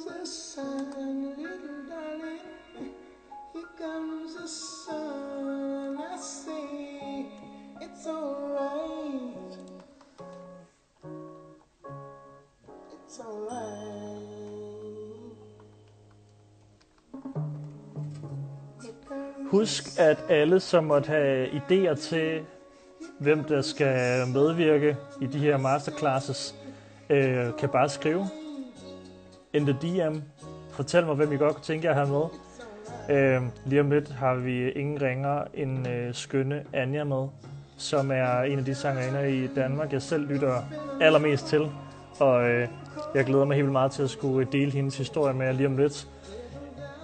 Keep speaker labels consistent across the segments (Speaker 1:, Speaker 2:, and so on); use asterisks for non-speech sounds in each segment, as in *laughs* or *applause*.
Speaker 1: comes the sun, little darling. Here comes the sun. I say it's alright. It's alright.
Speaker 2: Husk, at alle, som måtte have idéer til, hvem der skal medvirke i de her masterclasses, øh, kan bare skrive in the DM. Fortæl mig, hvem I godt kunne tænke jer at have med. Øh, lige om lidt har vi ingen ringer en øh, skønne Anja med, som er en af de sangerinder i Danmark, jeg selv lytter allermest til. Og øh, jeg glæder mig helt vildt meget til at skulle dele hendes historie med jer lige om lidt.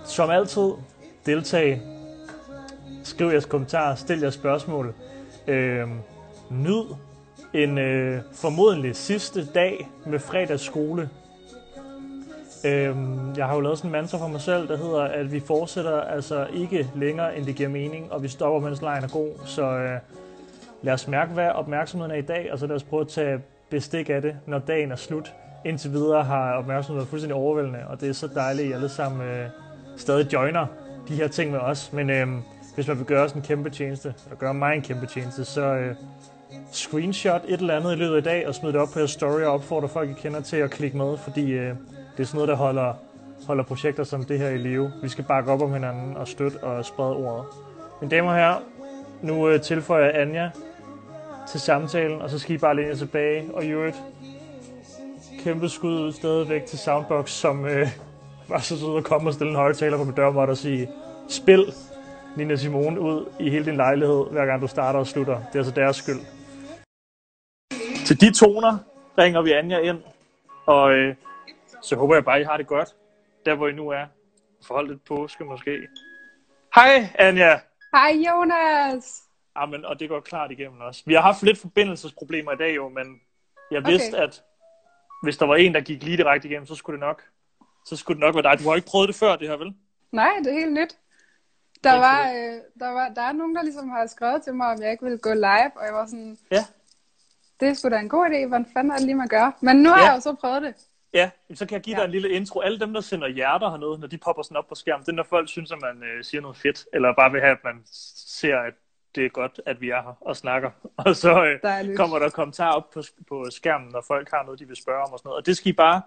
Speaker 2: Som altid, deltag. Skriv jeres kommentarer, stil jeres spørgsmål. Øh, nyd en øh, formodentlig sidste dag med fredagsskole. Øhm, jeg har jo lavet sådan en mantra for mig selv, der hedder, at vi fortsætter altså ikke længere, end det giver mening, og vi stopper, mens lejen er god. Så øh, lad os mærke, hvad opmærksomheden er i dag, og så lad os prøve at tage bestik af det, når dagen er slut. Indtil videre har opmærksomheden været fuldstændig overvældende, og det er så dejligt, at I alle sammen øh, stadig joiner de her ting med os. Men øh, hvis man vil gøre os en kæmpe tjeneste, eller gøre mig en kæmpe tjeneste, så øh, screenshot et eller andet i løbet af i dag, og smid det op på jeres story, og opfordre folk, I kender til at klikke med, fordi øh, det er sådan noget, der holder, holder projekter som det her i live. Vi skal bakke op om hinanden og støtte og sprede ordet. Mine damer og herrer, nu øh, tilføjer jeg Anja til samtalen, og så skal I bare læne tilbage. Og i øvrigt, kæmpe skud ud stadigvæk til Soundbox, som øh, *laughs* var så sød at komme og stille en højtaler på min dørmåt og sige, spil Nina Simone ud i hele din lejlighed, hver gang du starter og slutter. Det er altså deres skyld. Til de toner ringer vi Anja ind, og øh, så håber jeg bare, I har det godt, der hvor I nu er. Forhold lidt påske måske. Hej Anja!
Speaker 3: Hej Jonas!
Speaker 2: Amen, og det går klart igennem også. Vi har haft lidt forbindelsesproblemer i dag jo, men jeg
Speaker 3: Okay.
Speaker 2: vidste, at hvis der var en, der gik lige direkte igennem, så skulle det nok, så skulle det nok være dig. Du har ikke prøvet det før, det her vel?
Speaker 3: Nej, det er helt nyt. Der var, øh, der var, der er nogen, der ligesom har skrevet til mig, om jeg ikke ville gå live, og jeg var sådan,
Speaker 2: Ja.
Speaker 3: det er sgu da en god idé, hvordan fanden er det lige, man gør? Men nu har
Speaker 2: Ja.
Speaker 3: jeg jo så prøvet det.
Speaker 2: Ja, så kan jeg give dig
Speaker 3: Ja.
Speaker 2: en lille intro. Alle dem, der sender hjerter hernede, når de popper sådan op på skærmen, det er, når folk synes, at man øh, siger noget fedt, eller bare vil have, at man ser, at det er godt, at vi er her og snakker. *laughs* Og så øh,
Speaker 3: Dejligt.
Speaker 2: kommer der kommentarer op på, på skærmen, når folk har noget, de vil spørge om og sådan noget. Og det skal I bare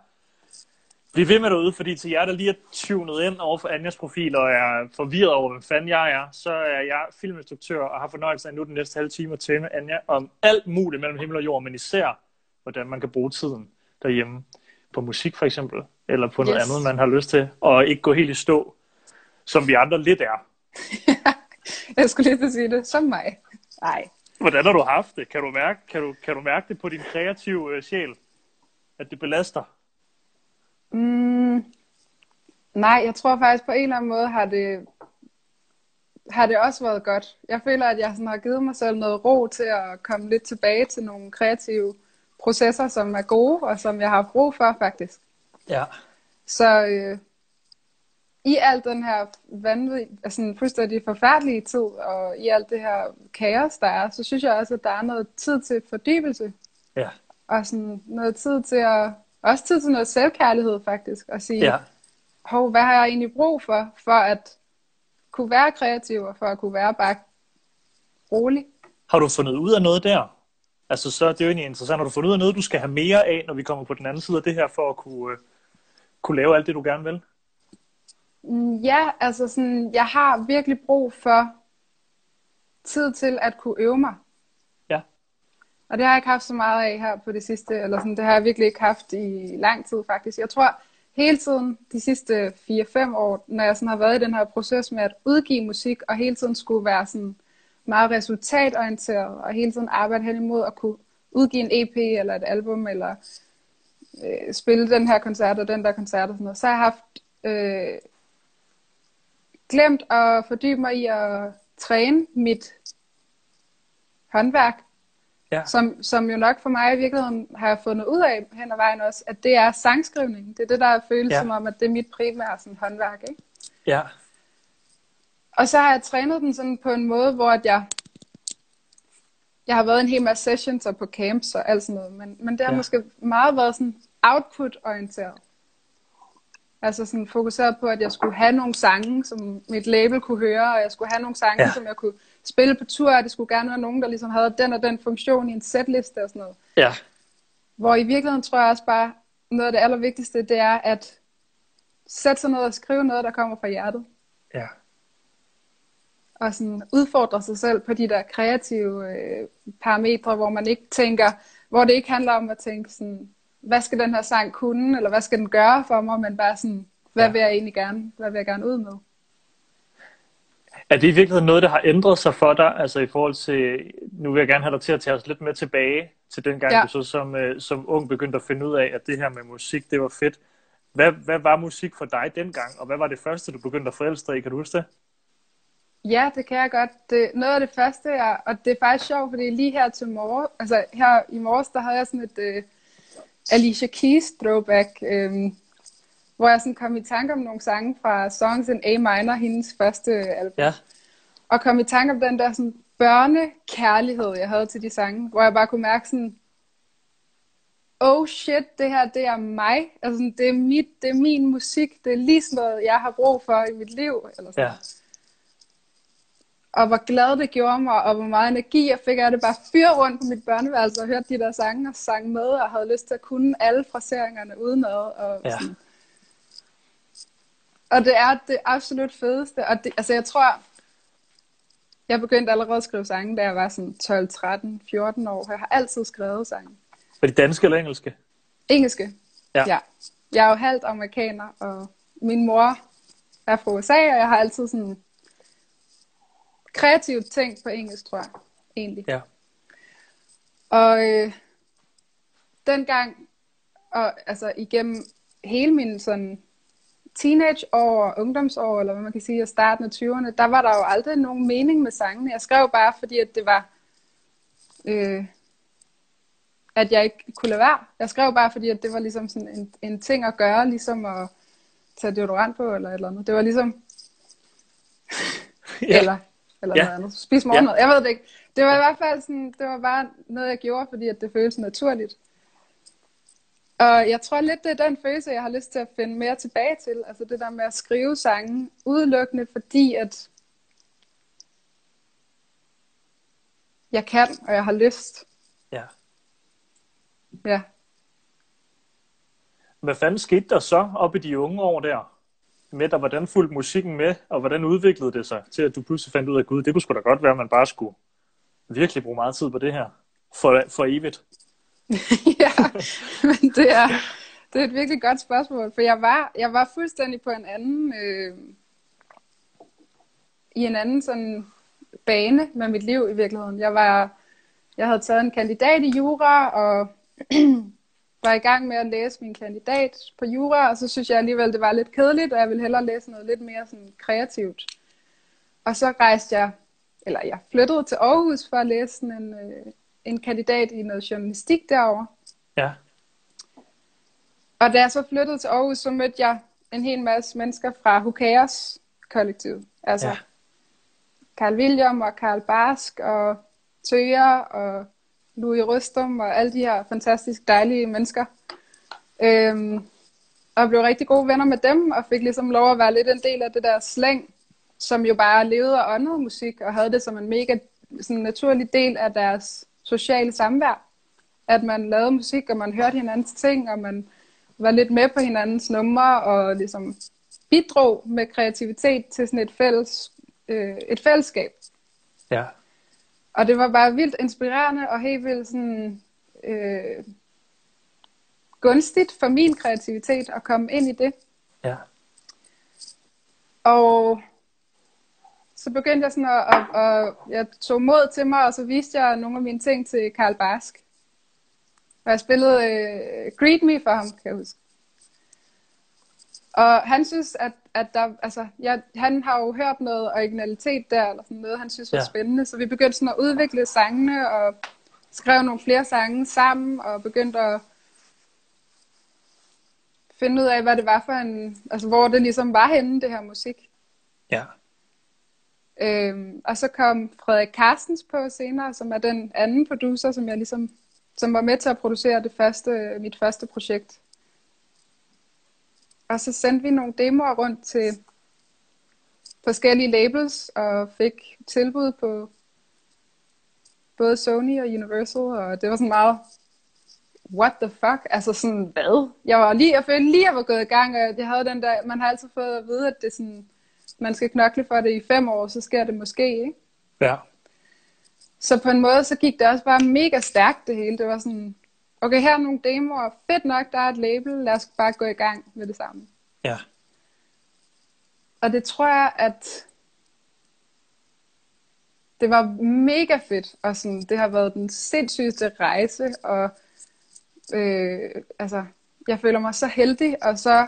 Speaker 2: blive ved med derude, fordi til jer, der lige er tunet ind over for Anjas profil og er forvirret over, hvem fanden jeg er, så er jeg filminstruktør og har fornøjelsen af nu den næste halve time at tale med Anja om alt muligt mellem himmel og jord, men især, hvordan man kan bruge tiden derhjemme på musik for eksempel, eller på noget
Speaker 3: Yes.
Speaker 2: andet, man har lyst til, og ikke gå helt i stå, som vi andre lidt er. *laughs*
Speaker 3: Jeg skulle lige til at sige det, som mig. Nej.
Speaker 2: Hvordan har du haft det? Kan du mærke, kan du, kan du mærke det på din kreative øh, sjæl, at det belaster?
Speaker 3: Mm, nej, jeg tror faktisk på en eller anden måde har det, har det også været godt. Jeg føler, at jeg sådan har givet mig selv noget ro til at komme lidt tilbage til nogle kreative processer, som er gode, og som jeg har brug for faktisk.
Speaker 2: Ja.
Speaker 3: Så øh, i alt den her vanvittige, altså fuldstændig forfærdelige tid, og i alt det her kaos, der er, så synes jeg også, at der er noget tid til fordybelse,
Speaker 2: Ja.
Speaker 3: og sådan noget tid til at, også tid til noget selvkærlighed faktisk, og sige,
Speaker 2: Ja.
Speaker 3: hov, hvad har jeg egentlig brug for, for at kunne være kreativ, og for at kunne være bare rolig.
Speaker 2: Har du fundet ud af noget der? Altså, så er det jo egentlig interessant. Har du fundet ud af noget, du skal have mere af, når vi kommer på den anden side af det her, for at kunne, øh, kunne lave alt det, du gerne vil?
Speaker 3: Mm, Ja, altså sådan, jeg har virkelig brug for tid til at kunne øve mig.
Speaker 2: Ja.
Speaker 3: Og det har jeg ikke haft så meget af her på det sidste, eller sådan, det har jeg virkelig ikke haft i lang tid faktisk. Jeg tror hele tiden, de sidste 4-5 år, når jeg sådan har været i den her proces med at udgive musik, og hele tiden skulle være sådan meget resultatorienteret, og hele tiden arbejde hen imod at kunne udgive en EP eller et album, eller øh, spille den her koncert og den der koncert og sådan noget, så har jeg haft øh, glemt at fordybe mig i at træne mit håndværk,
Speaker 2: Ja.
Speaker 3: som, som jo nok for mig i virkeligheden har jeg fundet ud af hen ad vejen også, at det er sangskrivning. Det er det, der føles
Speaker 2: Ja.
Speaker 3: som om, at det er mit primære sådan, håndværk. Ikke?
Speaker 2: Ja.
Speaker 3: Og så har jeg trænet den sådan på en måde, hvor at jeg, jeg har været en hel masse sessions og på camps og alt sådan noget, men, men det har
Speaker 2: Ja.
Speaker 3: måske meget været sådan output-orienteret. Altså sådan fokuseret på, at jeg skulle have nogle sange, som mit label kunne høre, og jeg skulle have nogle sange,
Speaker 2: Ja.
Speaker 3: ja. som jeg kunne spille på tur, og det skulle gerne være nogen, der ligesom havde den og den funktion i en setliste og sådan noget.
Speaker 2: Ja.
Speaker 3: Hvor i virkeligheden tror jeg også bare, noget af det allervigtigste, det er at sætte sig ned og skrive noget, der kommer fra hjertet.
Speaker 2: Ja.
Speaker 3: Og sådan udfordre sig selv på de der kreative øh, parametre, hvor man ikke tænker, hvor det ikke handler om at tænke sådan, hvad skal den her sang kunne, eller hvad skal den gøre for mig, men bare sådan, hvad
Speaker 2: Ja.
Speaker 3: vil jeg egentlig gerne, hvad vil jeg gerne ud med?
Speaker 2: Er det i virkeligheden noget, der har ændret sig for dig? Altså i forhold til, nu vil jeg gerne have dig til at tage os lidt med tilbage til den gang, ja. Du så som, øh, som ung begyndte at finde ud af, at det her med musik, det var fedt. Hvad, hvad var musik for dig dengang, og hvad var det første, du begyndte at forelske dig i? Kan du huske det?
Speaker 3: Ja, det kan jeg godt. Det, noget af det første, jeg, og det er faktisk sjovt, fordi lige her til morgen, altså her i morges, der havde jeg sådan et øh, Alicia Keys throwback, øh, hvor jeg sådan kom i tanke om nogle sange fra Songs in A minor, hendes første album.
Speaker 2: Ja.
Speaker 3: Og kom i tanke om den der sådan børnekærlighed, jeg havde til de sange, hvor jeg bare kunne mærke sådan, oh shit, det her, det er mig. Altså, det er mit, det er min musik, det er lige sådan noget, jeg har brug for i mit liv. Eller sådan.
Speaker 2: Ja.
Speaker 3: Og hvor glad det gjorde mig, og hvor meget energi jeg fik af det. Bare fyre rundt på mit børneværelse og hørte de der sange og sang med, og havde lyst til at kunne alle fraseringerne udenad. Og,
Speaker 2: Ja.
Speaker 3: sådan. og det er det absolut fedeste. Og det, altså jeg tror, jeg begyndte allerede at skrive sange, da jeg var sådan 12, 13, 14 år. Jeg har altid skrevet sange.
Speaker 2: Var de danske eller engelske?
Speaker 3: Engelske.
Speaker 2: Ja.
Speaker 3: ja. Jeg er jo halvt amerikaner, og min mor er fra USA, og jeg har altid sådan kreativt tænkt på engelsk, tror jeg, egentlig.
Speaker 2: Ja.
Speaker 3: Og øh, dengang, og altså igennem hele min sådan teenageår og ungdomsår, eller hvad man kan sige, og starten af 20'erne, der var der jo aldrig nogen mening med sangene. Jeg skrev bare, fordi at det var, øh, at jeg ikke kunne lade være. Jeg skrev bare, fordi at det var ligesom sådan en, en ting at gøre, ligesom at tage deodorant på, eller et eller andet. Det var ligesom, *laughs*
Speaker 2: Ja.
Speaker 3: eller, eller
Speaker 2: Ja.
Speaker 3: noget andet. Spis morgenmad. Jeg ved det ikke. Det var i hvert fald sådan, det var bare noget, jeg gjorde, fordi at det føltes naturligt. Og jeg tror lidt, det er den følelse, jeg har lyst til at finde mere tilbage til. Altså det der med at skrive sange udelukkende, fordi at jeg kan, og jeg har lyst.
Speaker 2: ja.
Speaker 3: Ja.
Speaker 2: Hvad fanden skete der så op i de unge år der? Med dig, hvordan fulgte musikken med, og hvordan udviklede det sig til, at du pludselig fandt ud af, gud, det kunne sgu da godt være, at man bare skulle virkelig bruge meget tid på det her. For, for evigt. *laughs*
Speaker 3: ja, men det er, det er et virkelig godt spørgsmål, for jeg var, jeg var fuldstændig på en anden, øh, i en anden sådan bane med mit liv i virkeligheden. Jeg var, jeg havde taget en kandidat i jura, og *clears throat* var i gang med at læse min kandidat på jura, og så synes jeg alligevel, det var lidt kedeligt, og jeg ville hellere læse noget lidt mere sådan kreativt. Og så rejste jeg, eller jeg flyttede til Aarhus for at læse sådan en, øh, en kandidat i noget journalistik derovre.
Speaker 2: Ja.
Speaker 3: Og da jeg så flyttede til Aarhus, så mødte jeg en hel masse mennesker fra Hukaos kollektiv. Altså
Speaker 2: Ja.
Speaker 3: Carl William og Karl Barsk og Tøger og Louis Røstum og alle de her fantastisk dejlige mennesker. Øhm, og jeg blev rigtig gode venner med dem, og fik ligesom lov at være lidt en del af det der slæng, som jo bare levede og åndede musik, og havde det som en mega sådan naturlig del af deres sociale samvær. At man lavede musik, og man hørte hinandens ting, og man var lidt med på hinandens numre, og ligesom bidrog med kreativitet til sådan et, fælles, øh, et fællesskab.
Speaker 2: Ja.
Speaker 3: Og det var bare vildt inspirerende og helt vildt sådan, øh, gunstigt for min kreativitet at komme ind i det.
Speaker 2: Ja.
Speaker 3: Og så begyndte jeg sådan at, at, at jeg tog mod til mig, og så viste jeg nogle af mine ting til Karl Barsk. Og jeg spillede øh, Greet Me for ham, kan jeg huske. Og han synes, at, at der, altså, jeg, han har jo hørt noget originalitet der, eller sådan noget, han synes var
Speaker 2: Ja.
Speaker 3: ja. spændende. Så vi begyndte sådan at udvikle sangene, og skrev nogle flere sange sammen, og begyndte at finde ud af, hvad det var for en, altså hvor det ligesom var henne, det her musik.
Speaker 2: Ja.
Speaker 3: Øhm, og så kom Frederik Carstens på senere, som er den anden producer, som jeg ligesom, som var med til at producere det første, mit første projekt. Og så sendte vi nogle demoer rundt til forskellige labels, og fik tilbud på både Sony og Universal, og det var sådan meget, what the fuck? Altså sådan, hvad? Jeg var lige, jeg følte lige, at jeg var gået i gang, og jeg havde den der, man har altid fået at vide, at det sådan, man skal knokle for det i fem år, så sker det måske, ikke?
Speaker 2: Ja.
Speaker 3: Så på en måde, så gik det også bare mega stærkt det hele. Det var sådan, okay, her er nogle demoer, fedt nok, der er et label, lad os bare gå i gang med det samme.
Speaker 2: Ja.
Speaker 3: Og det tror jeg, at det var mega fedt, og sådan, det har været den sindssygeste rejse, og øh, altså, jeg føler mig så heldig, og så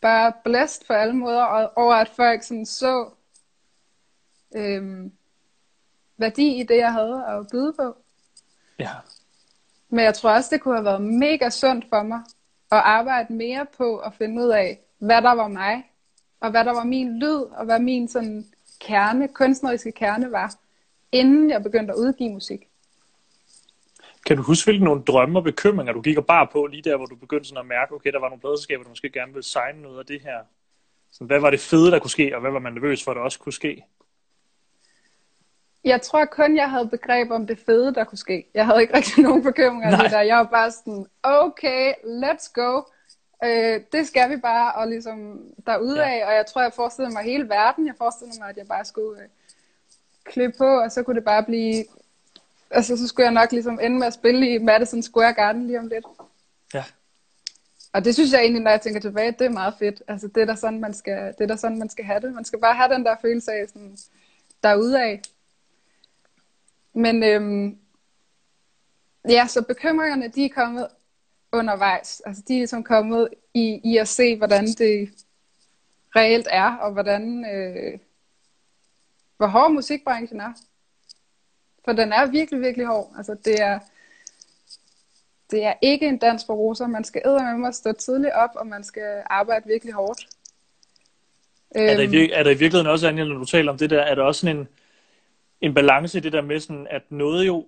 Speaker 3: bare blæst på alle måder, og over at folk sådan så øh, værdi i det, jeg havde at byde på.
Speaker 2: Ja.
Speaker 3: Men jeg tror også, det kunne have været mega sundt for mig at arbejde mere på at finde ud af, hvad der var mig, og hvad der var min lyd, og hvad min sådan kerne, kunstneriske kerne var, inden jeg begyndte at udgive musik.
Speaker 2: Kan du huske, hvilke nogle drømme og bekymringer, du gik og bar på lige der, hvor du begyndte sådan at mærke, okay, der var nogle pladselskaber, der måske gerne ville signe noget af det her. Så hvad var det fede, der kunne ske, og hvad var man nervøs for, at det også kunne ske?
Speaker 3: Jeg tror kun, jeg havde begreb om det fede, der kunne ske. Jeg havde ikke rigtig *laughs* nogen bekymringer det der. Jeg var bare sådan, okay, let's go. Øh, det skal vi bare, og ligesom derudad, ja. og jeg tror, jeg forestillede mig hele verden. Jeg forestillede mig, at jeg bare skulle øh, klippe på, og så kunne det bare blive... Altså, så skulle jeg nok ligesom ende med at spille i Madison Square Garden lige om lidt.
Speaker 2: Ja.
Speaker 3: Og det synes jeg egentlig, når jeg tænker tilbage, det er meget fedt. Altså, det er da sådan, man skal, det er da sådan, man skal have det. Man skal bare have den der følelse af sådan, derudad. Men øhm, ja, så bekymringerne, de er kommet undervejs. Altså, de er ligesom kommet i, i at se, hvordan det reelt er, og hvordan, øh, hvor hård musikbranchen er. For den er virkelig, virkelig hård. Altså, det er, det er ikke en dans for roser. Man skal med at stå tidligt op, og man skal arbejde virkelig hårdt.
Speaker 2: Er der, i
Speaker 3: Øhm,
Speaker 2: vir- er der i virkeligheden også, Anja, når du taler om det der, er der også sådan en, en balance i det der med sådan, at noget jo,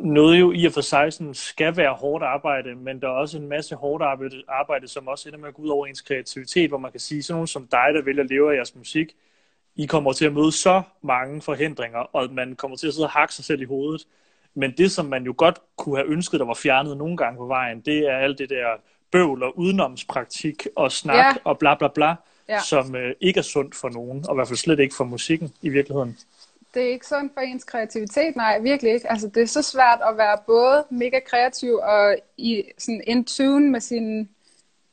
Speaker 2: noget jo i og for sig sådan skal være hårdt arbejde, men der er også en masse hårdt arbejde, arbejde, som også ender med at gå ud over ens kreativitet, hvor man kan sige, sådan nogen som dig, der vælger at leve af jeres musik, I kommer til at møde så mange forhindringer, og man kommer til at sidde og hakke sig selv i hovedet. Men det, som man jo godt kunne have ønsket, der var fjernet nogle gange på vejen, det er alt det der bøvl og udenomspraktik og snak
Speaker 3: Ja.
Speaker 2: og bla bla bla,
Speaker 3: Ja.
Speaker 2: som øh, ikke er sundt for nogen, og i hvert fald slet ikke for musikken i virkeligheden
Speaker 3: det er ikke sundt for ens kreativitet, nej, virkelig ikke. Altså, det er så svært at være både mega kreativ og i sådan in tune med sin,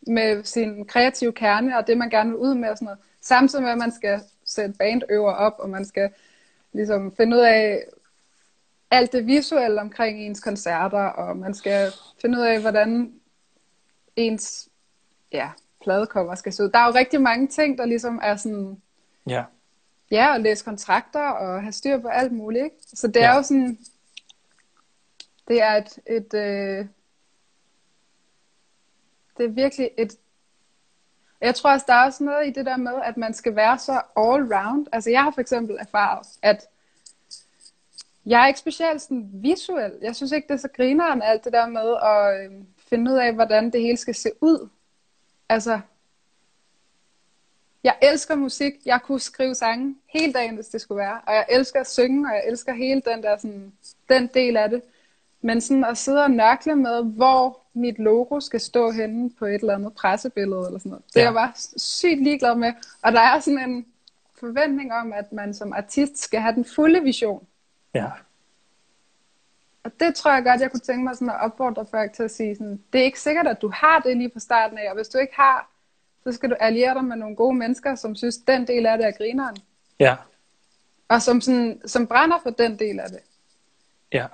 Speaker 3: med sin kreative kerne og det, man gerne vil ud med og sådan noget. Samtidig med, at man skal sætte bandøver op, og man skal ligesom finde ud af alt det visuelle omkring ens koncerter, og man skal finde ud af, hvordan ens ja, pladecover skal se ud. Der er jo rigtig mange ting, der ligesom er sådan
Speaker 2: Ja.
Speaker 3: Ja, og læse kontrakter og have styr på alt muligt. Ikke? Så det er
Speaker 2: Ja.
Speaker 3: jo sådan, det er et, et øh, det er virkelig et, jeg tror også, der er også noget i det der med, at man skal være så all round. Altså jeg har for eksempel erfaret, at jeg er ikke specielt sådan visuel. Jeg synes ikke, det er så grineren alt det der med at øh, finde ud af, hvordan det hele skal se ud. Altså, jeg elsker musik. Jeg kunne skrive sange hele dagen, hvis det skulle være. Og jeg elsker at synge, og jeg elsker hele den der sådan, den del af det. Men sådan at sidde og nørkle med, hvor mit logo skal stå henne på et eller andet pressebillede eller sådan noget. Det er
Speaker 2: Ja.
Speaker 3: jeg bare sygt ligeglad med. Og der er sådan en forventning om, at man som artist skal have den fulde vision.
Speaker 2: Ja.
Speaker 3: Og det tror jeg godt, jeg kunne tænke mig sådan at opfordre folk til at sige sådan, det er ikke sikkert, at du har det lige fra starten af, og hvis du ikke har, så skal du alliere dig med nogle gode mennesker, som synes, den del af det er grineren,
Speaker 2: Ja.
Speaker 3: og som, sådan, som brænder for den del af det.
Speaker 2: Ja.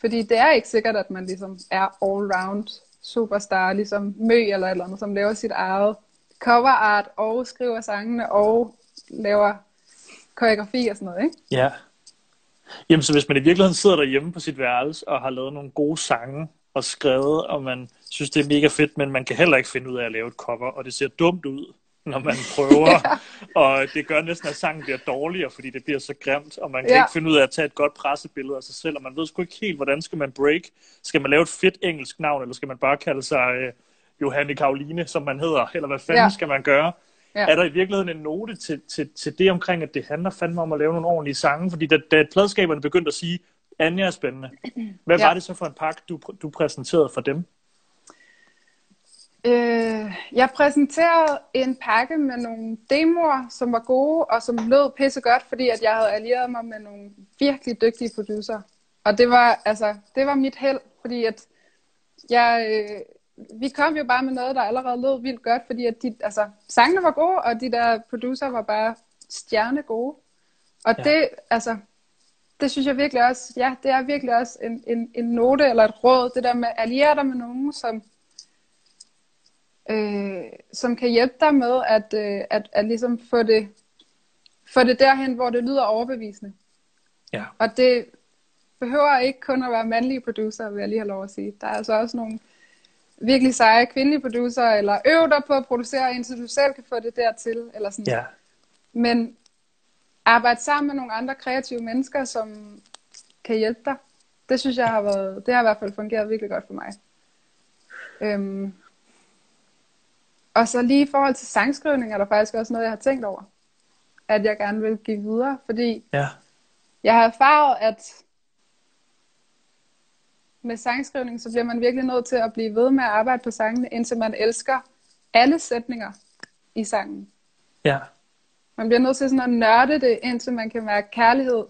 Speaker 3: Fordi det er ikke sikkert, at man ligesom er all-round superstar, ligesom Mø eller et eller andet, som laver sit eget cover art, og skriver sangene, og laver koreografi og sådan noget, ikke?
Speaker 2: Ja. Jamen, så hvis man i virkeligheden sidder derhjemme på sit værelse og har lavet nogle gode sange og skrevet, og man synes, det er mega fedt, men man kan heller ikke finde ud af at lave et cover, og det ser dumt ud, når man prøver, *laughs* ja. og det gør næsten, at sangen bliver dårligere, fordi det bliver så grimt, og man kan
Speaker 3: Ja.
Speaker 2: ikke finde ud af at tage et godt pressebillede af sig selv, og man ved sgu ikke helt, hvordan skal man break? Skal man lave et fedt engelsk navn, eller skal man bare kalde sig øh, Johanne Karoline, som man hedder, eller hvad fanden
Speaker 3: Ja.
Speaker 2: skal man gøre?
Speaker 3: Ja.
Speaker 2: Er der i virkeligheden en note til, til, til det omkring, at det handler fandme om at lave nogle ordentlige sange? Fordi da, da pladskaberne begyndte at sige, Anja er spændende, hvad
Speaker 3: Ja.
Speaker 2: var det så for en pakke, du, du præsenterede for dem?
Speaker 3: Øh, jeg præsenterede en pakke med nogle demoer, som var gode, og som lød pisse godt, fordi at jeg havde allieret mig med nogle virkelig dygtige producer. Og det var, altså, det var mit held, fordi at jeg, øh, vi kom jo bare med noget, der allerede lød vildt godt, fordi at de, altså, sangene var gode, og de der producer var bare stjerne gode. Og
Speaker 2: Ja.
Speaker 3: ja. det, altså, det synes jeg virkelig også, ja, det er virkelig også en, en, en note eller et råd, det der med at alliere dig med nogen, som, øh, som kan hjælpe dig med at, øh, at, at ligesom få det, få det derhen, hvor det lyder overbevisende.
Speaker 2: Ja.
Speaker 3: Og det behøver ikke kun at være mandlige producer, vil jeg lige have lov at sige. Der er altså også nogle virkelig seje kvindelige producer, eller øv dig på at producere, indtil du selv kan få det dertil. Eller sådan.
Speaker 2: Ja.
Speaker 3: Men arbejde sammen med nogle andre kreative mennesker, som kan hjælpe dig. Det synes jeg har været, det har i hvert fald fungeret virkelig godt for mig. Øhm. Og så lige i forhold til sangskrivning, er der faktisk også noget, jeg har tænkt over. At jeg gerne vil give videre, fordi
Speaker 2: Ja.
Speaker 3: jeg har erfaret, at med sangskrivning, så bliver man virkelig nødt til at blive ved med at arbejde på sangene, indtil man elsker alle sætninger i sangen.
Speaker 2: Ja.
Speaker 3: Man bliver nødt til sådan at nørde det, indtil man kan mærke kærlighed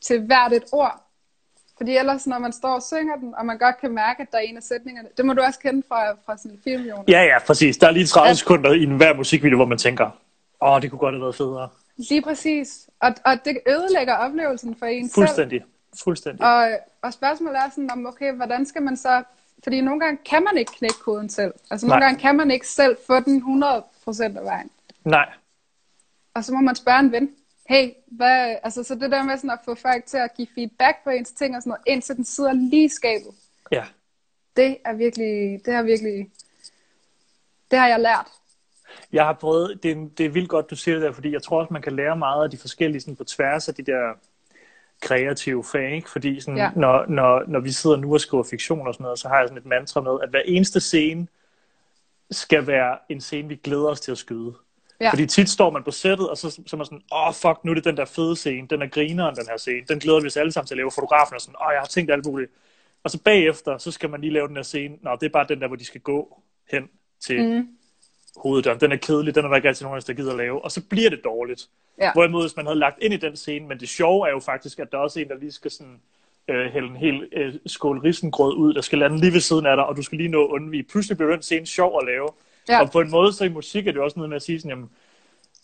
Speaker 3: til hvert et ord. Fordi ellers, når man står og synger den, og man godt kan mærke, at der er en af sætningerne, det må du også kende fra, fra sådan en film, Jonas.
Speaker 2: Ja, ja, præcis. Der er lige 30
Speaker 3: At-
Speaker 2: sekunder i hver musikvideo, hvor man tænker, åh, oh, det kunne godt have været federe.
Speaker 3: Lige præcis. Og, og det ødelægger oplevelsen for en selv.
Speaker 2: Fuldstændig. Fuldstændig.
Speaker 3: Og, og spørgsmålet er sådan, om, okay, hvordan skal man så... Fordi nogle gange kan man ikke knække koden selv. Altså nogle
Speaker 2: Nej.
Speaker 3: gange kan man ikke selv få den 100% af vejen.
Speaker 2: Nej.
Speaker 3: Og så må man spørge en ven. Hey, hvad... Altså så det der med sådan at få folk til at give feedback på ens ting og sådan noget, indtil den sidder lige i skabet.
Speaker 2: Ja.
Speaker 3: Det er virkelig... Det har virkelig... Det har jeg lært.
Speaker 2: Jeg har prøvet, det er, det er vildt godt, du siger det der, fordi jeg tror også, man kan lære meget af de forskellige, sådan på tværs af de der kreative fag, ikke? fordi sådan. Ja. når, når, når vi sidder nu og skriver fiktion og sådan noget, så har jeg sådan et mantra med, at hver eneste scene skal være en scene, vi glæder os til at skyde.
Speaker 3: Ja.
Speaker 2: Fordi tit står man på sættet, og så, så er man sådan, åh oh, fuck, nu er det den der fede scene, den er grineren, den her scene, den glæder vi os alle sammen til at lave. Fotografen er sådan, åh, oh, jeg har tænkt alt muligt. Og så bagefter, så skal man lige lave den her scene, nå, det er bare den der, hvor de skal gå hen til
Speaker 3: Mm.
Speaker 2: hoveddøren. Den er kedelig, den er der ikke altid nogen der gider at lave. Og så bliver det dårligt.
Speaker 3: Ja.
Speaker 2: Hvorimod, hvis man havde lagt ind i den scene, men det sjove er jo faktisk, at der er også en, der lige skal sådan, øh, hælde en hel øh, skål risengrød ud, der skal lande lige ved siden af dig, og du skal lige nå at undvige. Pludselig bliver den scene sjov at lave.
Speaker 3: Ja.
Speaker 2: Og på en måde, så i musik er det også noget med at sige sådan, jamen,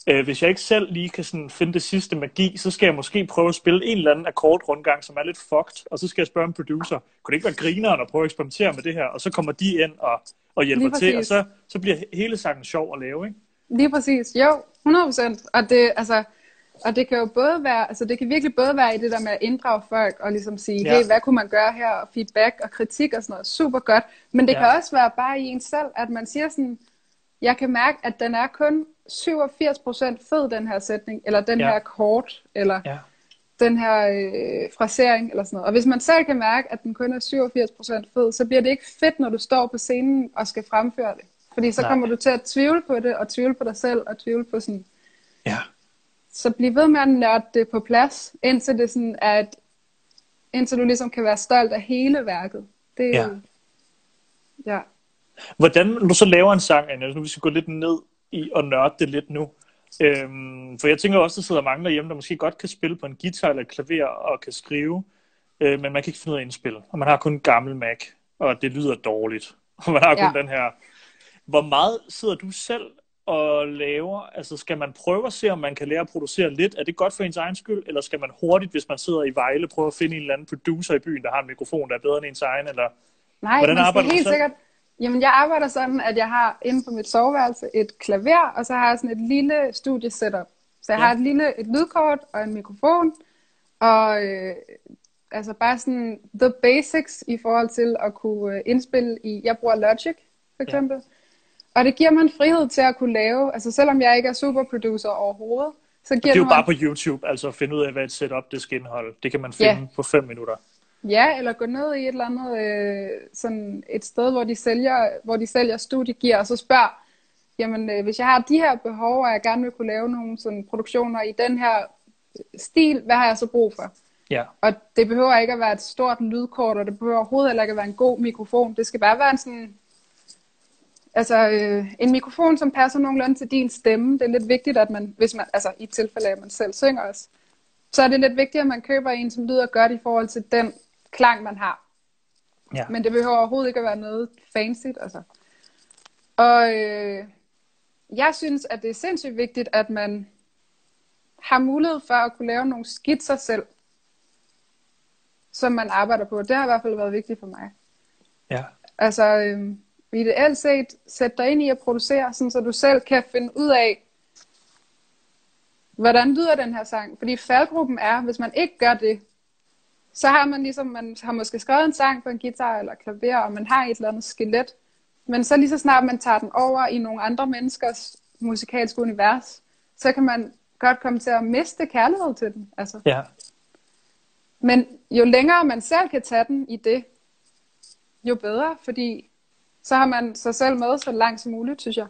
Speaker 2: øh, hvis jeg ikke selv lige kan sådan finde det sidste magi, så skal jeg måske prøve at spille en eller anden akkordrundgang, som er lidt fucked, og så skal jeg spørge en producer, kunne det ikke være grineren at prøve at eksperimentere med det her? Og så kommer de ind og, og hjælper til, og så, så bliver hele sangen sjov at lave, ikke?
Speaker 3: Lige præcis. Jo, 100%. Og det, altså, og det kan jo både være, altså det kan virkelig både være i det der med at inddrage folk og ligesom sige,
Speaker 2: Ja.
Speaker 3: hey, hvad kunne man gøre her, og feedback og kritik og sådan noget, super godt. Men det
Speaker 2: ja.
Speaker 3: kan også være bare i en selv, at man siger sådan, jeg kan mærke, at den er kun 87% fed, den her sætning, eller den
Speaker 2: Ja.
Speaker 3: her kort, eller
Speaker 2: Ja.
Speaker 3: den her øh, frasering, eller sådan noget. Og hvis man selv kan mærke, at den kun er 87% fed, så bliver det ikke fedt, når du står på scenen og skal fremføre det. Fordi så
Speaker 2: Nej.
Speaker 3: kommer du til at tvivle på det, og tvivle på dig selv, og tvivle på sådan...
Speaker 2: Ja.
Speaker 3: Så bliv ved med at nørde det på plads, indtil det sådan er et, indtil du ligesom kan være stolt af hele værket. Det,
Speaker 2: Ja.
Speaker 3: ja.
Speaker 2: Hvordan, når du så laver en sang, Anja, nu vi skal gå lidt ned i og nørde det lidt nu. Øhm, for jeg tænker også, der sidder mange derhjemme, der måske godt kan spille på en guitar eller et klaver og kan skrive, øh, men man kan ikke finde ud af at indspille. Og man har kun en gammel Mac, og det lyder dårligt. *laughs* Og man har kun
Speaker 3: Ja.
Speaker 2: den her. Hvor meget sidder du selv og laver? Altså skal man prøve at se, om man kan lære at producere lidt? Er det godt for ens egen skyld? Eller skal man hurtigt, hvis man sidder i Vejle, prøve at finde en eller anden producer i byen, der har en mikrofon, der er bedre end ens egen? Eller...
Speaker 3: Nej,
Speaker 2: Hvordan
Speaker 3: man
Speaker 2: arbejder
Speaker 3: skal helt
Speaker 2: selv?
Speaker 3: sikkert... Jamen, jeg arbejder sådan, at jeg har inde på mit soveværelse et klaver, og så har jeg sådan et lille studiesetup. Så jeg Ja. har et lille et lydkort og en mikrofon, og øh, altså bare sådan the basics i forhold til at kunne øh, indspille i... Jeg bruger Logic, for eksempel. Ja. Og det giver mig en frihed til at kunne lave, altså selvom jeg ikke er superproducer overhovedet, så giver
Speaker 2: Det er jo
Speaker 3: mig
Speaker 2: bare på YouTube, altså at finde ud af, hvad et setup det skal indeholde. Det kan man finde
Speaker 3: Ja.
Speaker 2: på fem minutter.
Speaker 3: Ja, eller gå ned i et eller andet øh, sådan et sted, hvor de sælger, hvor de sælger studiegear, og så spørg, jamen øh, hvis jeg har de her behov, og jeg gerne vil kunne lave nogle sådan produktioner i den her stil, hvad har jeg så brug for?
Speaker 2: Ja.
Speaker 3: Og det behøver ikke at være et stort lydkort, og det behøver overhovedet heller ikke at være en god mikrofon. Det skal bare være en sådan, altså øh, en mikrofon, som passer nogenlunde til din stemme. Det er lidt vigtigt, at man, hvis man, altså i tilfælde af, at man selv synger også, så er det lidt vigtigt, at man køber en, som lyder godt i forhold til den klang, man har.
Speaker 2: Ja.
Speaker 3: Men det behøver overhovedet ikke at være noget fancy. Altså. Og øh, jeg synes, at det er sindssygt vigtigt, at man har mulighed for at kunne lave nogle skitser selv, som man arbejder på. Det har i hvert fald været vigtigt for mig.
Speaker 2: Ja.
Speaker 3: Altså, øh, ideelt set, sæt dig ind i at producere, sådan, så du selv kan finde ud af, hvordan lyder den her sang. Fordi faldgruppen er, hvis man ikke gør det, så har man ligesom, man har måske skrevet en sang på en guitar eller klaver, og man har et eller andet skelet. Men så lige så snart man tager den over i nogle andre menneskers musikalske univers, så kan man godt komme til at miste kærlighed til den. Altså.
Speaker 2: Ja.
Speaker 3: Men jo længere man selv kan tage den i det, jo bedre, fordi så har man sig selv med så langt som muligt, synes jeg.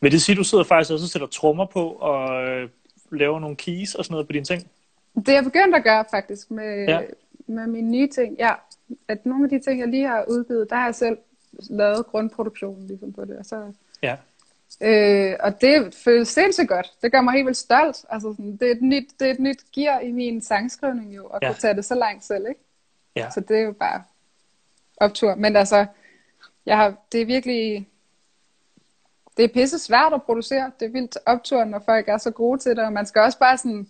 Speaker 2: Vil det sige, at du sidder faktisk også og sætter trommer på og øh, laver nogle keys og sådan noget på dine ting?
Speaker 3: Det er jeg begyndt at gøre faktisk med,
Speaker 2: Ja.
Speaker 3: Med mine nye ting. Ja, at nogle af de ting, jeg lige har udgivet, der har jeg selv lavet grundproduktionen ligesom på det. Og, så,
Speaker 2: Ja.
Speaker 3: øh, og det føles sindssygt godt. Det gør mig helt vildt stolt. Altså, sådan, det, er et nyt, det er et nyt gear i min sangskrivning jo, at
Speaker 2: ja.
Speaker 3: kunne tage det så langt selv. Ikke?
Speaker 2: Ja.
Speaker 3: Så det er jo bare optur. Men altså, jeg har, det er virkelig... Det er pisse svært at producere. Det er vildt optur, når folk er så gode til det. Og man skal også bare sådan...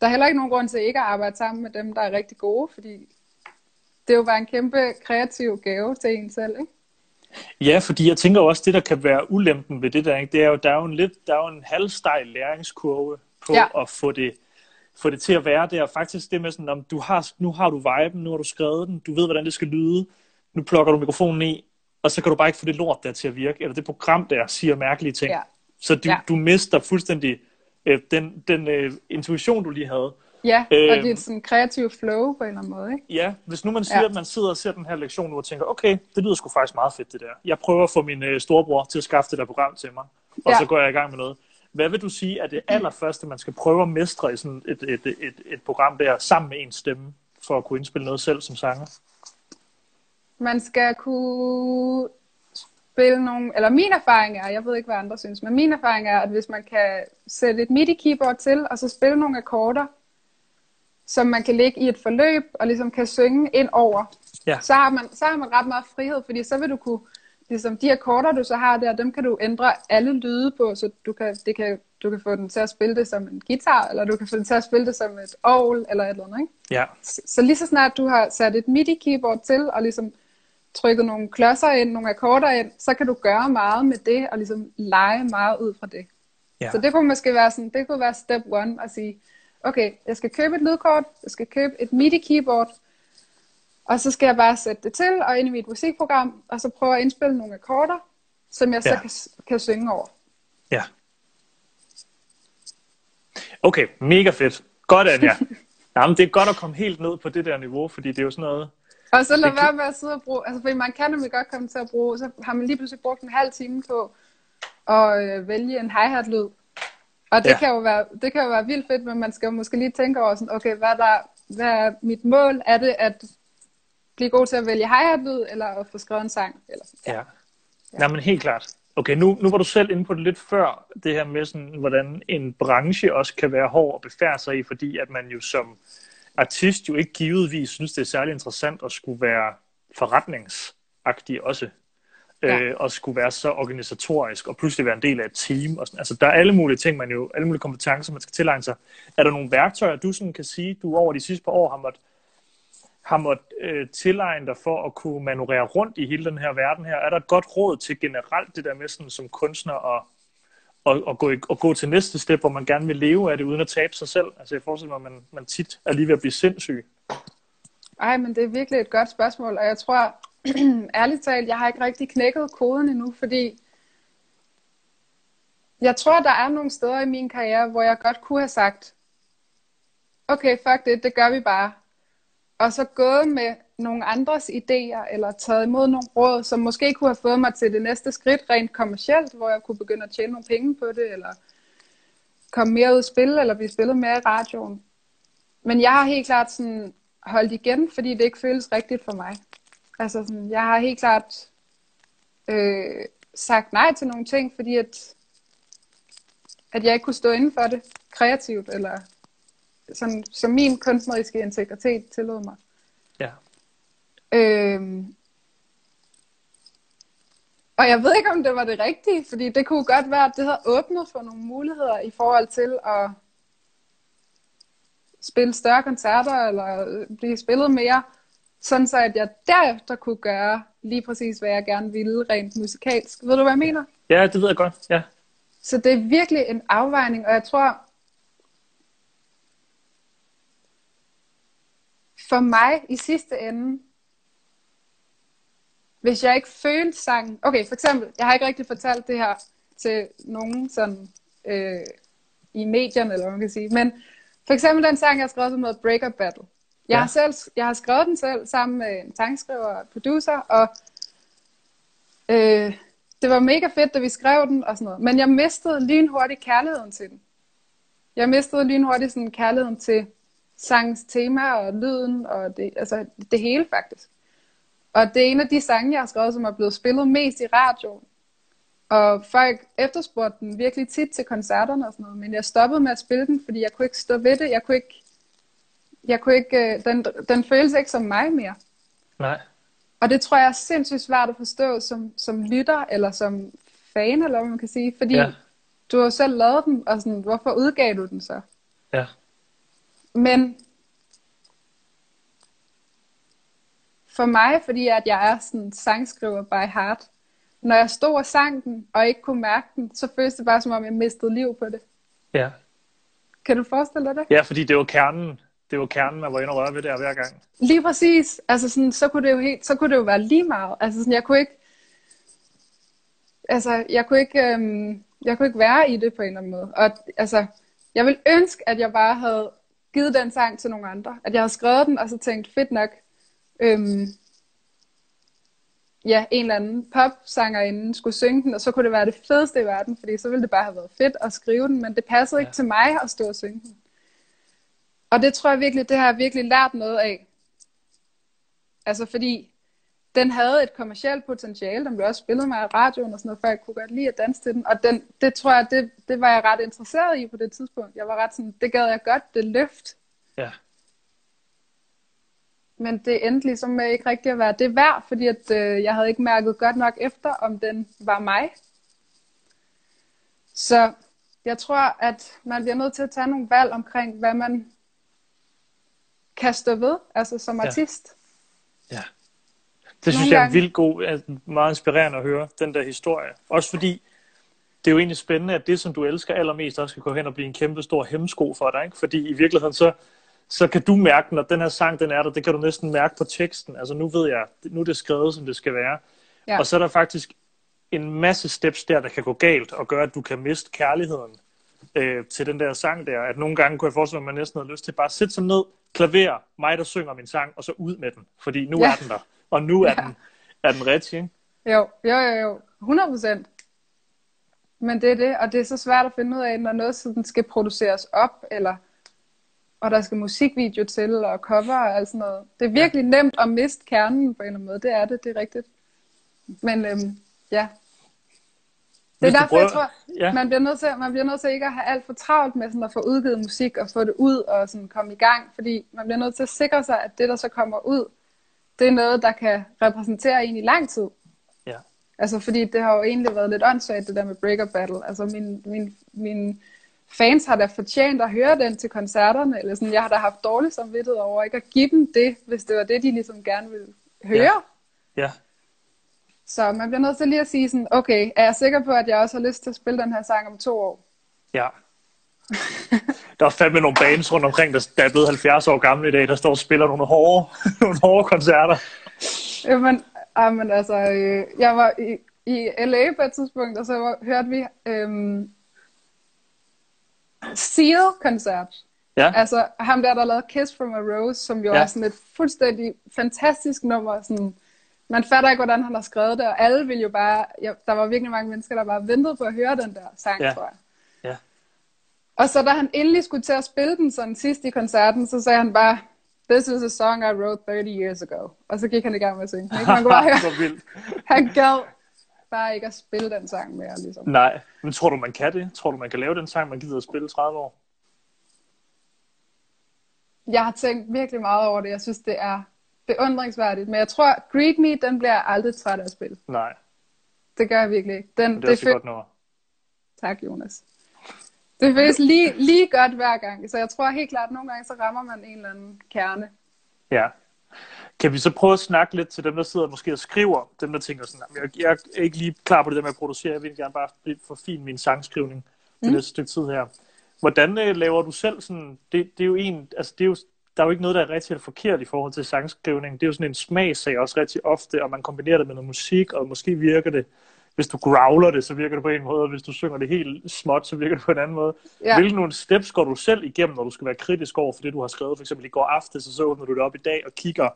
Speaker 3: Der er heller ikke nogen grund til ikke at arbejde sammen med dem, der er rigtig gode, fordi det er jo bare en kæmpe kreativ gave til en selv, ikke?
Speaker 2: Ja, fordi jeg tænker også, det der kan være ulempen ved det der, ikke? det er jo, der er jo en lidt, der er jo en halvstejl læringskurve på
Speaker 3: Ja.
Speaker 2: at få det, få det til at være der. Faktisk det med sådan, om du har, nu har du viben, nu har du skrevet den, du ved, hvordan det skal lyde, nu plukker du mikrofonen i, og så kan du bare ikke få det lort der til at virke, eller det program der siger mærkelige ting.
Speaker 3: Ja.
Speaker 2: Så du,
Speaker 3: Ja.
Speaker 2: du mister fuldstændig øh, den, den øh, intuition, du lige havde.
Speaker 3: Ja, og
Speaker 2: Øhm.
Speaker 3: det er sådan en kreativ flow på en eller anden måde, ikke?
Speaker 2: Ja, hvis nu man siger, ja. At man sidder og ser den her lektion nu og tænker, okay, det lyder sgu faktisk meget fedt det der. Jeg prøver at få min øh, storebror til at skaffe det der program til mig, og
Speaker 3: Ja.
Speaker 2: så går jeg i gang med noget. Hvad vil du sige er det allerførste, man skal prøve at mestre i sådan et, et, et, et, et program der, sammen med en stemme, for at kunne indspille noget selv som sanger?
Speaker 3: Man skal kunne spille nogle, eller min erfaring er, jeg ved ikke, hvad andre synes, men min erfaring er, at hvis man kan sætte et MIDI-keyboard til, og så spille nogle akkorder, som man kan lægge i et forløb, og ligesom kan synge ind over,
Speaker 2: Ja.
Speaker 3: så, har man, så har man ret meget frihed, fordi så vil du kunne, ligesom de akkorder, du så har der, dem kan du ændre alle lyde på, så du kan, det kan, du kan få den til at spille det som en guitar, eller du kan få den til at spille det som et orgel, eller et eller andet, ikke?
Speaker 2: Ja,
Speaker 3: Så, så lige så snart du har sat et MIDI-keyboard til, og ligesom trykket nogle klodser ind, nogle akkorder ind, så kan du gøre meget med det, og ligesom lege meget ud fra det.
Speaker 2: ja.
Speaker 3: Så det kunne måske være sådan, det kunne være step one, at sige, okay, jeg skal købe et lydkort, jeg skal købe et MIDI-keyboard, og så skal jeg bare sætte det til, og ind i mit musikprogram, og så prøve at indspille nogle akkorder, som jeg så
Speaker 2: Ja.
Speaker 3: kan, kan synge over.
Speaker 2: ja. Okay, mega fedt. Godt, Anja. *laughs* Jamen, det er godt at komme helt ned på det der niveau, fordi det er jo sådan noget...
Speaker 3: Og så lad være med at sidde og bruge, altså fordi man kan nemlig godt komme til at bruge, så har man lige pludselig brugt en halv time på at øh, vælge en hi-hat lyd. Og det,
Speaker 2: Ja.
Speaker 3: ja. kan jo være, det kan jo være vildt fedt, men man skal jo måske lige tænke over sådan, okay, hvad er, der, hvad er mit mål? Er det at blive god til at vælge hi-hat lyd, eller at få skrevet en sang? Eller,
Speaker 2: Ja. ja. Nej, men helt klart. Okay, nu, nu var du selv inde på det lidt før, det her med, sådan, hvordan en branche også kan være hård at befærde sig i, fordi at man jo som artist jo ikke givetvis synes, det er særlig interessant at skulle være forretningsagtig også. Ja. Øh, og skulle være så organisatorisk og pludselig være en del af et team. Og sådan. Altså, der er alle mulige ting, man jo, alle mulige kompetencer, man skal tilegne sig. Er der nogle værktøjer, du sådan kan sige, du over de sidste par år har måttet har måttet øh, tilegne dig for at kunne manøvrere rundt i hele den her verden her? Er der et godt råd til generelt det der med sådan, som kunstner at, og, og, gå, i- og gå til næste step, hvor man gerne vil leve af det, uden at tabe sig selv? Altså jeg forestiller mig, at man, man tit er lige ved at blive sindssyg.
Speaker 3: Ej, men det er virkelig et godt spørgsmål, og jeg tror, *clears throat* ærligt talt, jeg har ikke rigtig knækket koden endnu, fordi jeg tror, der er nogle steder i min karriere, hvor jeg godt kunne have sagt, okay, fuck det, det gør vi bare. og så gået med nogle andres idéer, eller taget imod nogle råd, som måske kunne have fået mig til det næste skridt rent kommercielt, hvor jeg kunne begynde at tjene nogle penge på det, eller komme mere ud at spille, eller blive spillet mere i radioen. Men jeg har helt klart sådan holdt igen, fordi det ikke føles rigtigt for mig. Altså sådan, jeg har helt klart øh, sagt nej til nogle ting, fordi at, at jeg ikke kunne stå inden for det kreativt, eller sådan, som min kunstneriske integritet tillod mig. Øhm, og jeg ved ikke, om det var det rigtige, fordi det kunne godt være, at det havde åbnet for nogle muligheder i forhold til at spille større koncerter, eller blive spillet mere, sådan så at jeg derefter kunne gøre lige præcis, hvad jeg gerne ville rent musikalsk. Ved du, hvad jeg mener?
Speaker 2: Ja, det ved jeg godt, ja.
Speaker 3: Så det er virkelig en afvejning, og jeg tror, for mig i sidste ende, hvis jeg ikke følte sangen... Okay, for eksempel, jeg har ikke rigtig fortalt det her til nogen sådan øh, i medierne, eller hvad man kan sige, men for eksempel den sang, jeg har skrevet, som hedder Breakup Battle. Jeg, ja. har selv, jeg har skrevet den selv sammen med en sangskriver og producer, og øh, det var mega fedt, da vi skrev den og sådan noget. Men jeg mistede lynhurtigt kærligheden til den. Jeg mistede lynhurtigt sådan kærligheden til sangens tema og lyden og det, altså det hele faktisk. Og det er en af de sange, jeg har skrevet, som er blevet spillet mest i radioen. Og folk efterspurgte den virkelig tit til koncerterne og sådan noget, men jeg stoppede med at spille den, fordi jeg kunne ikke stå ved det. Jeg kunne ikke, jeg kunne ikke, øh, den, den føles ikke som mig mere.
Speaker 2: Nej.
Speaker 3: Og det tror jeg er sindssygt svært at forstå som, som lytter, eller som fan, eller hvad man kan sige, fordi ja. du har selv lavet den, og sådan, hvorfor udgav du den så?
Speaker 2: Ja.
Speaker 3: Men for mig, fordi at jeg er sådan sangskriver by heart, når jeg stod og sang den, og ikke kunne mærke den, så føltes det bare som om, jeg mistede liv på det.
Speaker 2: Ja.
Speaker 3: Kan du forestille dig det?
Speaker 2: Ja, fordi det var kernen. Det var kernen, man var inde og røre ved der hver gang.
Speaker 3: Lige præcis. Altså sådan, så kunne det jo helt, så kunne det jo være lige meget. Altså sådan, jeg kunne ikke, altså, jeg kunne ikke, øhm, jeg kunne ikke være i det på en eller anden måde. Og altså, jeg vil ønske, at jeg bare havde givet den sang til nogle andre. At jeg havde skrevet den, og så tænkt, fedt nok, øhm, ja, en eller anden popsangerinde skulle synge den, og så kunne det være det fedeste i verden, fordi så ville det bare have været fedt at skrive den, men det passede ja. ikke til mig at stå og synge den. Og det tror jeg virkelig, det har jeg virkelig lært noget af. Altså fordi, den havde et kommercielt potentiale, den blev også spillet med i radioen og sådan noget, for jeg kunne godt lide at danse til den, og den, det tror jeg, det, det var jeg ret interesseret i på det tidspunkt. Jeg var ret sådan, det gad jeg godt, det løft. Men det endte ligesom ikke rigtig at være det værd, fordi at, øh, jeg havde ikke mærket godt nok efter, om den var mig. Så jeg tror, at man bliver nødt til at tage nogle valg omkring, hvad man kan stå ved, altså som artist.
Speaker 2: Ja. ja. Det synes jeg er vildt god, meget inspirerende at høre, den der historie. Også fordi, det er jo egentlig spændende, at det, som du elsker allermest, også skal gå hen og blive en kæmpe stor hemmesko for dig. Ikke? Fordi i virkeligheden, så, så kan du mærke, når den her sang, den er der, det kan du næsten mærke på teksten. Altså nu ved jeg, nu er det skrevet, som det skal være. Ja. Og så er der faktisk en masse steps der, der kan gå galt, og gøre, at du kan miste kærligheden øh, til den der sang der. At nogle gange kunne jeg forestille mig, at man næsten havde lyst til bare at sætte sig ned, klaver, mig der synger min sang, og så ud med den. Fordi nu ja. er den der. Og nu er, ja. den, er den rigtig, ikke?
Speaker 3: Jo, jo, jo, jo. 100 procent. Men det er det, og det er så svært at finde ud af, når noget sådan skal produceres op, eller og der skal musikvideo til, og cover og alt sådan noget. Det er virkelig ja. nemt at miste kernen på en eller anden måde. Det er det, det er rigtigt. Men øhm, ja. Det er derfor, prøver... jeg tror, ja. man, bliver nødt til, man bliver nødt til ikke at have alt for travlt med sådan at få udgivet musik og få det ud og sådan komme i gang. Fordi man bliver nødt til at sikre sig, at det, der så kommer ud, det er noget, der kan repræsentere en i lang tid.
Speaker 2: Ja.
Speaker 3: Altså, fordi det har jo egentlig været lidt åndssvagt, det der med Breakup Battle. Altså, min, min, min fans har da fortjent at høre den til koncerterne, eller sådan, jeg har da haft dårligt samvittighed over ikke at give dem det, hvis det var det, de ligesom gerne ville høre.
Speaker 2: Ja. ja.
Speaker 3: Så man bliver nødt til lige at sige sådan, okay, er jeg sikker på, at jeg også har lyst til at spille den her sang om to år?
Speaker 2: Ja. der er fandme nogle bands rundt omkring, der, der er blevet 70 år gamle i dag, der står og spiller nogle hårde, *laughs* nogle hårde koncerter.
Speaker 3: Jamen, jamen altså, øh, jeg var i, i LA på et tidspunkt, og så hørte vi øhm, Seal-koncert.
Speaker 2: Ja.
Speaker 3: Altså ham der, der lavede Kiss from a Rose, som jo
Speaker 2: Ja.
Speaker 3: er sådan et fuldstændig fantastisk nummer. Sådan, man fatter ikke, hvordan han har skrevet det, og alle vil jo bare... Ja, der var virkelig mange mennesker, der bare ventede på at høre den der sang,
Speaker 2: Ja.
Speaker 3: tror jeg.
Speaker 2: Ja.
Speaker 3: Og så da han endelig skulle til at spille den sådan sidst i koncerten, så sagde han bare, This is a song I wrote 30 years ago. Og så gik han i gang med at synge. Ikke? Man kunne bare *laughs* høre, han gad bare ikke at spille den sang mere, ligesom.
Speaker 2: Nej, men tror du, man kan det? Tror du, man kan lave den sang, man gider at spille 30 år?
Speaker 3: Jeg har tænkt virkelig meget over det. Jeg synes, det er beundringsværdigt. Men jeg tror, Greet Me, den bliver jeg aldrig træt af at spille.
Speaker 2: Nej,
Speaker 3: Det gør jeg virkelig ikke. Den,
Speaker 2: men det er også
Speaker 3: føl-
Speaker 2: et godt nummer.
Speaker 3: Tak, Jonas. Det føles lige, lige godt hver gang. Så jeg tror helt klart, at nogle gange så rammer man en eller anden kerne.
Speaker 2: Ja. Kan vi så prøve at snakke lidt til dem, der sidder måske og skriver, dem der tænker sådan, "Jamen, jeg, jeg er ikke lige klar på det der med at producere, jeg vil gerne bare forfine min sangskrivning det
Speaker 3: Mm.
Speaker 2: næste stykke tid her. Hvordan øh, laver du selv sådan, det, det er jo en, altså det er jo, der er jo ikke noget, der er rigtig eller forkert i forhold til sangskrivning. Det er jo sådan en smagsag også rigtig ofte, og man kombinerer det med noget musik, og måske virker det, hvis du growler det, så virker det på en måde, og hvis du synger det helt småt, så virker det på en anden måde.
Speaker 3: Ja.
Speaker 2: Hvilke nogle steps går du selv igennem, når du skal være kritisk over for det, du har skrevet? For eksempel i går aftes, og så åbner du det op i dag og kigger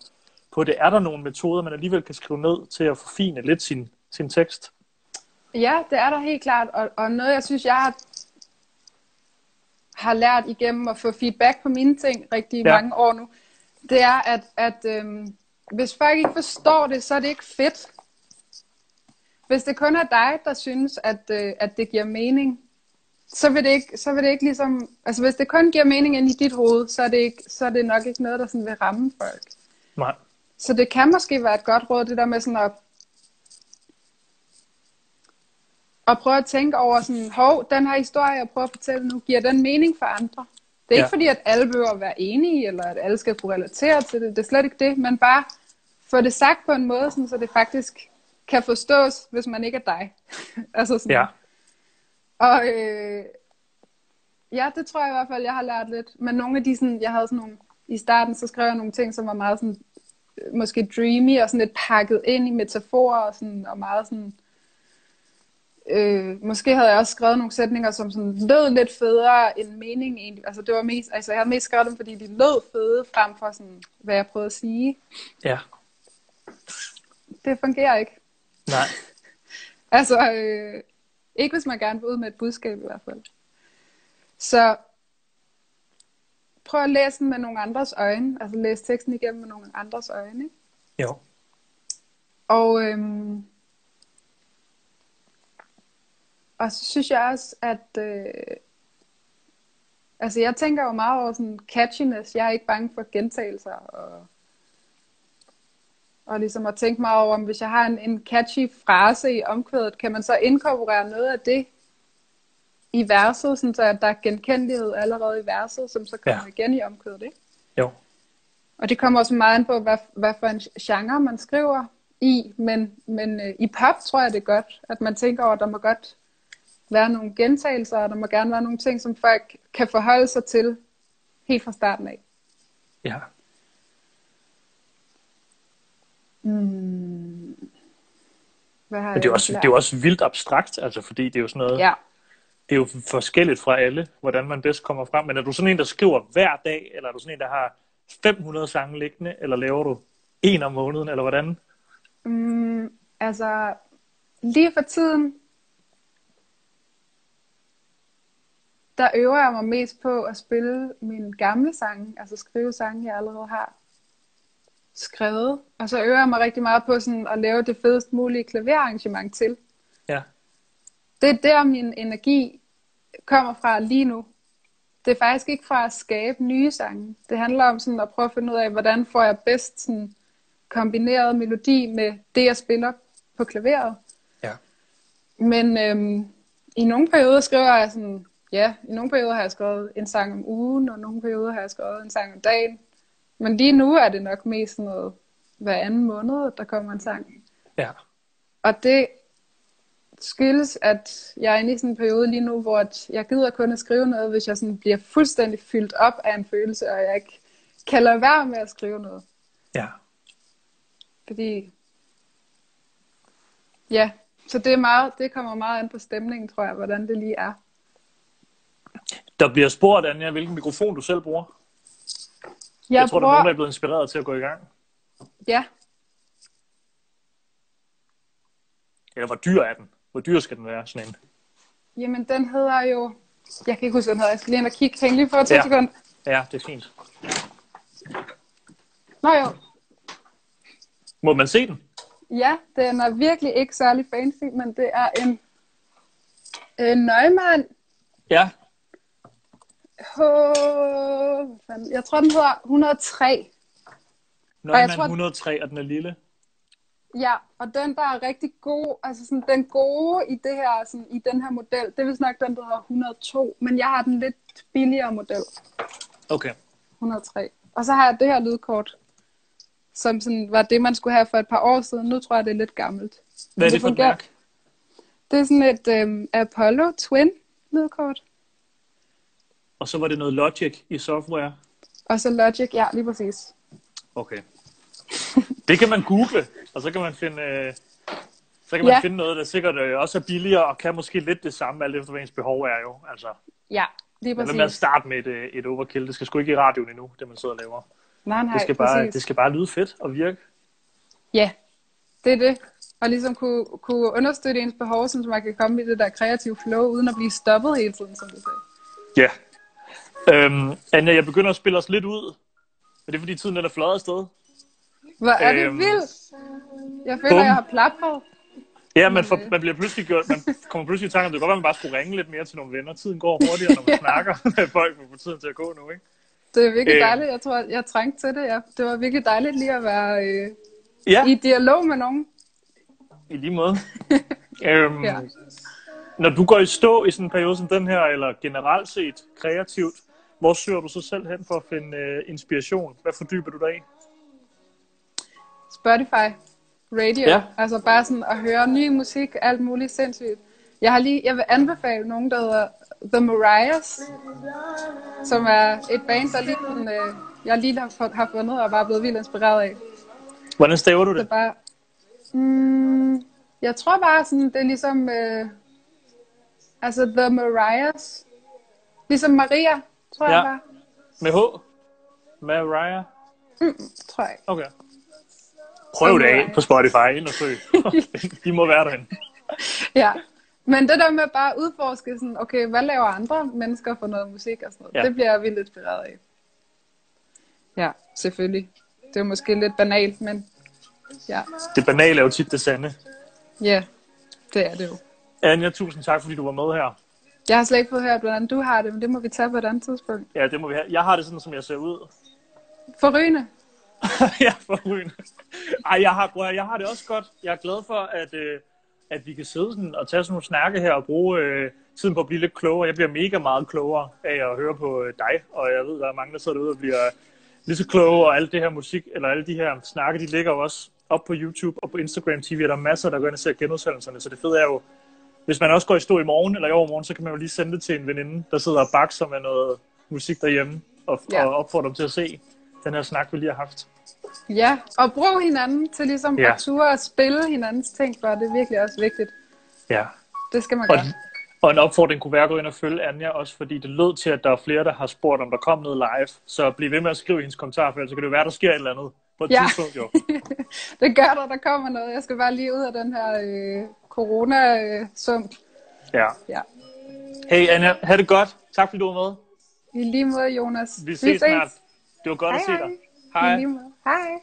Speaker 2: på det. Er der nogle metoder, man alligevel kan skrive ned til at forfine lidt sin, sin tekst?
Speaker 3: Ja, det er der helt klart. Og, og noget, jeg synes, jeg har, har lært igennem at få feedback på mine ting rigtig
Speaker 2: Ja.
Speaker 3: mange år nu, det er, at, at øhm, hvis folk ikke forstår det, så er det ikke fedt. Hvis det kun er dig, der synes, at, øh, at det giver mening, så vil, det ikke, så vil det ikke ligesom... Altså hvis det kun giver mening ind i dit hoved, så er det, ikke, så er det nok ikke noget, der sådan vil ramme folk.
Speaker 2: Nej.
Speaker 3: Så det kan måske være et godt råd, det der med sådan at, at prøve at tænke over sådan, hov, den her historie, jeg prøver at fortælle nu, giver den mening for andre? Det er
Speaker 2: Ja.
Speaker 3: ikke fordi, at alle behøver at være enige, eller at alle skal kunne relatere til det. Det er slet ikke det, men bare få det sagt på en måde, sådan, så det faktisk kan forstås, hvis man ikke er dig. *laughs* altså sådan.
Speaker 2: Ja.
Speaker 3: Og øh, ja, det tror jeg i hvert fald, jeg har lært lidt. Men nogle af de sådan, jeg havde sådan nogle, i starten, så skrev jeg nogle ting, som var meget sådan, måske dreamy, og sådan lidt pakket ind i metaforer, og, sådan, og meget sådan, øh, måske havde jeg også skrevet nogle sætninger, som sådan lød lidt federe end mening egentlig. Altså det var mest, altså jeg havde mest skrevet dem, fordi de lød fede, frem for sådan, hvad jeg prøvede at sige.
Speaker 2: Ja.
Speaker 3: Det fungerer ikke.
Speaker 2: Nej. *laughs*
Speaker 3: Altså, øh, ikke hvis man gerne vil ud med et budskab i hvert fald. Så prøv at læse den med nogle andres øjne. Altså læs teksten igennem med nogle andres øjne. Ikke?
Speaker 2: Jo.
Speaker 3: Og, øhm, og så synes jeg også, at øh, altså jeg tænker jo meget over sådan catchiness. Jeg er ikke bange for gentagelser og og ligesom at tænke mig over, om hvis jeg har en, en catchy frase i omkvædet, kan man så inkorporere noget af det i verset, sådan så der er genkendelighed allerede i verset, som så kommer
Speaker 2: Ja.
Speaker 3: igen i omkvædet, ikke?
Speaker 2: Jo.
Speaker 3: Og det kommer også meget an på, hvad, hvad for en genre man skriver i, men, men øh, i pop tror jeg det er godt, at man tænker over, at der må godt være nogle gentagelser, og der må gerne være nogle ting, som folk kan forholde sig til helt fra starten af.
Speaker 2: Ja.
Speaker 3: Mm. Hvad har
Speaker 2: Men det er, også,
Speaker 3: lært?
Speaker 2: det er jo også vildt abstrakt, altså fordi det er jo sådan noget,
Speaker 3: Ja.
Speaker 2: Det er jo forskelligt fra alle, hvordan man bedst kommer frem. Men er du sådan en, der skriver hver dag, eller er du sådan en, der har 500 sange liggende, eller laver du en om måneden, eller hvordan?
Speaker 3: Mm, altså, lige for tiden, der øver jeg mig mest på at spille mine gamle sange, altså skrive sange, jeg allerede har skrevet. Og så øver jeg mig rigtig meget på sådan at lave det fedest mulige klaverarrangement til.
Speaker 2: Ja.
Speaker 3: Det er der, min energi kommer fra lige nu. Det er faktisk ikke fra at skabe nye sange. Det handler om sådan at prøve at finde ud af, hvordan får jeg bedst sådan kombineret melodi med det, jeg spiller på klaveret.
Speaker 2: Ja.
Speaker 3: Men øhm, i nogle perioder skriver jeg sådan, ja, i nogle perioder har jeg skrevet en sang om ugen, og i nogle perioder har jeg skrevet en sang om dagen. Men lige nu er det nok mest sådan noget hver anden måned, der kommer en sang.
Speaker 2: Ja.
Speaker 3: Og det skyldes, at jeg er inde i sådan en periode lige nu, hvor at jeg gider kun at skrive noget, hvis jeg sådan bliver fuldstændig fyldt op af en følelse, og jeg ikke kan lade være med at skrive noget.
Speaker 2: Ja.
Speaker 3: Fordi, ja, så det, er meget, det kommer meget an på stemningen, tror jeg, hvordan det lige er.
Speaker 2: Der bliver spurgt, Anja, hvilken mikrofon du selv bruger. Jeg, jeg tror, der er nogen, der er blevet inspireret til at gå i gang.
Speaker 3: Ja,
Speaker 2: Eller hvor dyr er den? Hvor dyr skal den være, sådan en?
Speaker 3: jamen den hedder jo... Jeg kan ikke huske, hvad den hedder. Jeg skal lige ind og kigge. Hæng lige for to
Speaker 2: Ja.
Speaker 3: sekunder.
Speaker 2: Ja, det er fint.
Speaker 3: Nå jo,
Speaker 2: Må man se den?
Speaker 3: ja, den er virkelig ikke særlig fancy, men det er en, en Neumann
Speaker 2: Ja.
Speaker 3: H... Jeg tror, den hedder 103.
Speaker 2: Nøgman
Speaker 3: jeg
Speaker 2: tror...
Speaker 3: tror-
Speaker 2: 103, og den er lille.
Speaker 3: Ja, og den, der er rigtig god, altså sådan, den gode i, det her, sådan, i den her model, det vist nok den, der hedder 102, men jeg har den lidt billigere model,
Speaker 2: Okay.
Speaker 3: 103. Og så har jeg det her lydkort, som sådan var det, man skulle have for et par år siden. Nu tror jeg, det er lidt gammelt.
Speaker 2: Hvad er
Speaker 3: det
Speaker 2: det for et mærke?
Speaker 3: Det er sådan et øhm, Apollo Twin lydkort.
Speaker 2: Og så var det noget Logic i software.
Speaker 3: Og så Logic, ja, lige præcis.
Speaker 2: Okay. Det kan man google, og så kan man finde, øh, så kan man
Speaker 3: Ja.
Speaker 2: finde noget, der sikkert øh, også er billigere, og kan måske lidt det samme, alt efter hvad ens behov er jo. Altså,
Speaker 3: Ja, lige
Speaker 2: men hvad med at
Speaker 3: præcis.
Speaker 2: starte med et, øh, et overkill? Det skal sgu ikke i radioen endnu, det man sidder og laver.
Speaker 3: Nej, nej,
Speaker 2: Det skal, bare,
Speaker 3: præcis.
Speaker 2: det skal bare lyde fedt og virke.
Speaker 3: Ja, det er det. Og ligesom kunne, kunne understøtte ens behov, så man kan komme i det der kreative flow, uden at blive stoppet hele tiden, som du sagde.
Speaker 2: Ja. Øhm, Anja, jeg begynder at spille os lidt ud. Men det er fordi tiden den er fløjet afsted.
Speaker 3: Hvor er det
Speaker 2: Øhm,
Speaker 3: vildt! Jeg føler,
Speaker 2: bum.
Speaker 3: jeg har plapret.
Speaker 2: Ja, man, får, man bliver pludselig gjort, man kommer pludselig i tanke, om det kan godt at man bare skulle ringe lidt mere til nogle venner. Tiden går hurtigere, når man *laughs* snakker med folk, for at få tiden til at gå nu, ikke?
Speaker 3: Det er virkelig
Speaker 2: Øh.
Speaker 3: dejligt. Jeg tror, jeg trængte til det. Ja. Det var virkelig dejligt lige at være øh,
Speaker 2: Ja,
Speaker 3: i dialog med nogen.
Speaker 2: i lige måde. *laughs* øhm,
Speaker 3: Ja.
Speaker 2: Når du går i stå i sådan en periode som den her, eller generelt set kreativt, hvor søger du så selv hen for at finde øh, inspiration? Hvad fordyber du dig i?
Speaker 3: Spotify, radio.
Speaker 2: Ja.
Speaker 3: Altså bare sådan at høre ny musik, alt muligt sindssygt. Jeg har lige, jeg vil anbefale nogen, der hedder The Mariahs, som er et band, der lige, sådan, øh, jeg lige har, har fundet og bare blevet vildt inspireret af.
Speaker 2: Hvordan staver du
Speaker 3: Det
Speaker 2: det?
Speaker 3: bare... Mm, jeg tror bare sådan, det er ligesom... Øh, altså The Mariahs. Ligesom Maria, tror
Speaker 2: Ja.
Speaker 3: jeg bare.
Speaker 2: Med H? Mariah?
Speaker 3: Tror jeg.
Speaker 2: Okay. Prøv det af på Spotify, ind og søg. *laughs* De må være derinde.
Speaker 3: Ja. Men det der med bare at udforske sådan, okay, hvad laver andre mennesker for noget musik og sådan noget,
Speaker 2: Ja.
Speaker 3: det bliver jeg vildt inspireret af. Ja, selvfølgelig. Det er måske lidt banalt, men ja,
Speaker 2: Det banale er jo tit det sande.
Speaker 3: ja det er det jo.
Speaker 2: Anja, tusind tak, fordi du var med her.
Speaker 3: Jeg har slet ikke fået hørt, hvordan du har det, men det må vi tage på et andet tidspunkt.
Speaker 2: Ja, det må vi have. Jeg har det sådan, som jeg ser ud.
Speaker 3: Forrygende. *laughs*
Speaker 2: ja, for rygende. Ej, jeg har, bror, jeg har det også godt. Jeg er glad for, at, øh, at vi kan sidde sådan og tage sådan nogle snakke her og bruge øh, tiden på at blive lidt klogere. Jeg bliver mega meget klogere af at høre på øh, dig, og jeg ved, der er mange, der sidder derude og bliver lige så kloge, og alt det her musik, eller alle de her snakke, de ligger jo også op på YouTube og på Instagram TV, og der er masser, der går ind og ser genudsendelserne, så det fede er jo, hvis man også går i stå i morgen eller i overmorgen, så kan man jo lige sende det til en veninde, der sidder og bakser med noget musik derhjemme, og,
Speaker 3: Ja.
Speaker 2: og opfordre dem til at se den her snak, vi lige har haft.
Speaker 3: Ja, og brug hinanden til ligesom Ja. at ture og spille hinandens ting, for det er virkelig også vigtigt.
Speaker 2: Ja.
Speaker 3: Det skal man
Speaker 2: Og,
Speaker 3: gøre.
Speaker 2: og en opfordring kunne være at gå ind og følge Anja også, fordi det lød til, at der er flere, der har spurgt, om der kom noget live. Så bliv ved med at skrive i hendes kommentar, for ellers så kan det jo være, der sker et eller andet på et
Speaker 3: Ja.
Speaker 2: tidspunkt jo. *laughs*
Speaker 3: Det gør der, der kommer noget. Jeg skal bare lige ud af den her øh, corona-sump.
Speaker 2: Ja.
Speaker 3: Ja.
Speaker 2: Hey Anja, have det godt. Tak fordi du var med.
Speaker 3: I lige måde, Jonas.
Speaker 2: Vi ses snart. Det var godt
Speaker 3: Hej,
Speaker 2: at se dig.
Speaker 3: hej.
Speaker 2: Hej.
Speaker 3: I lige måde. Hej.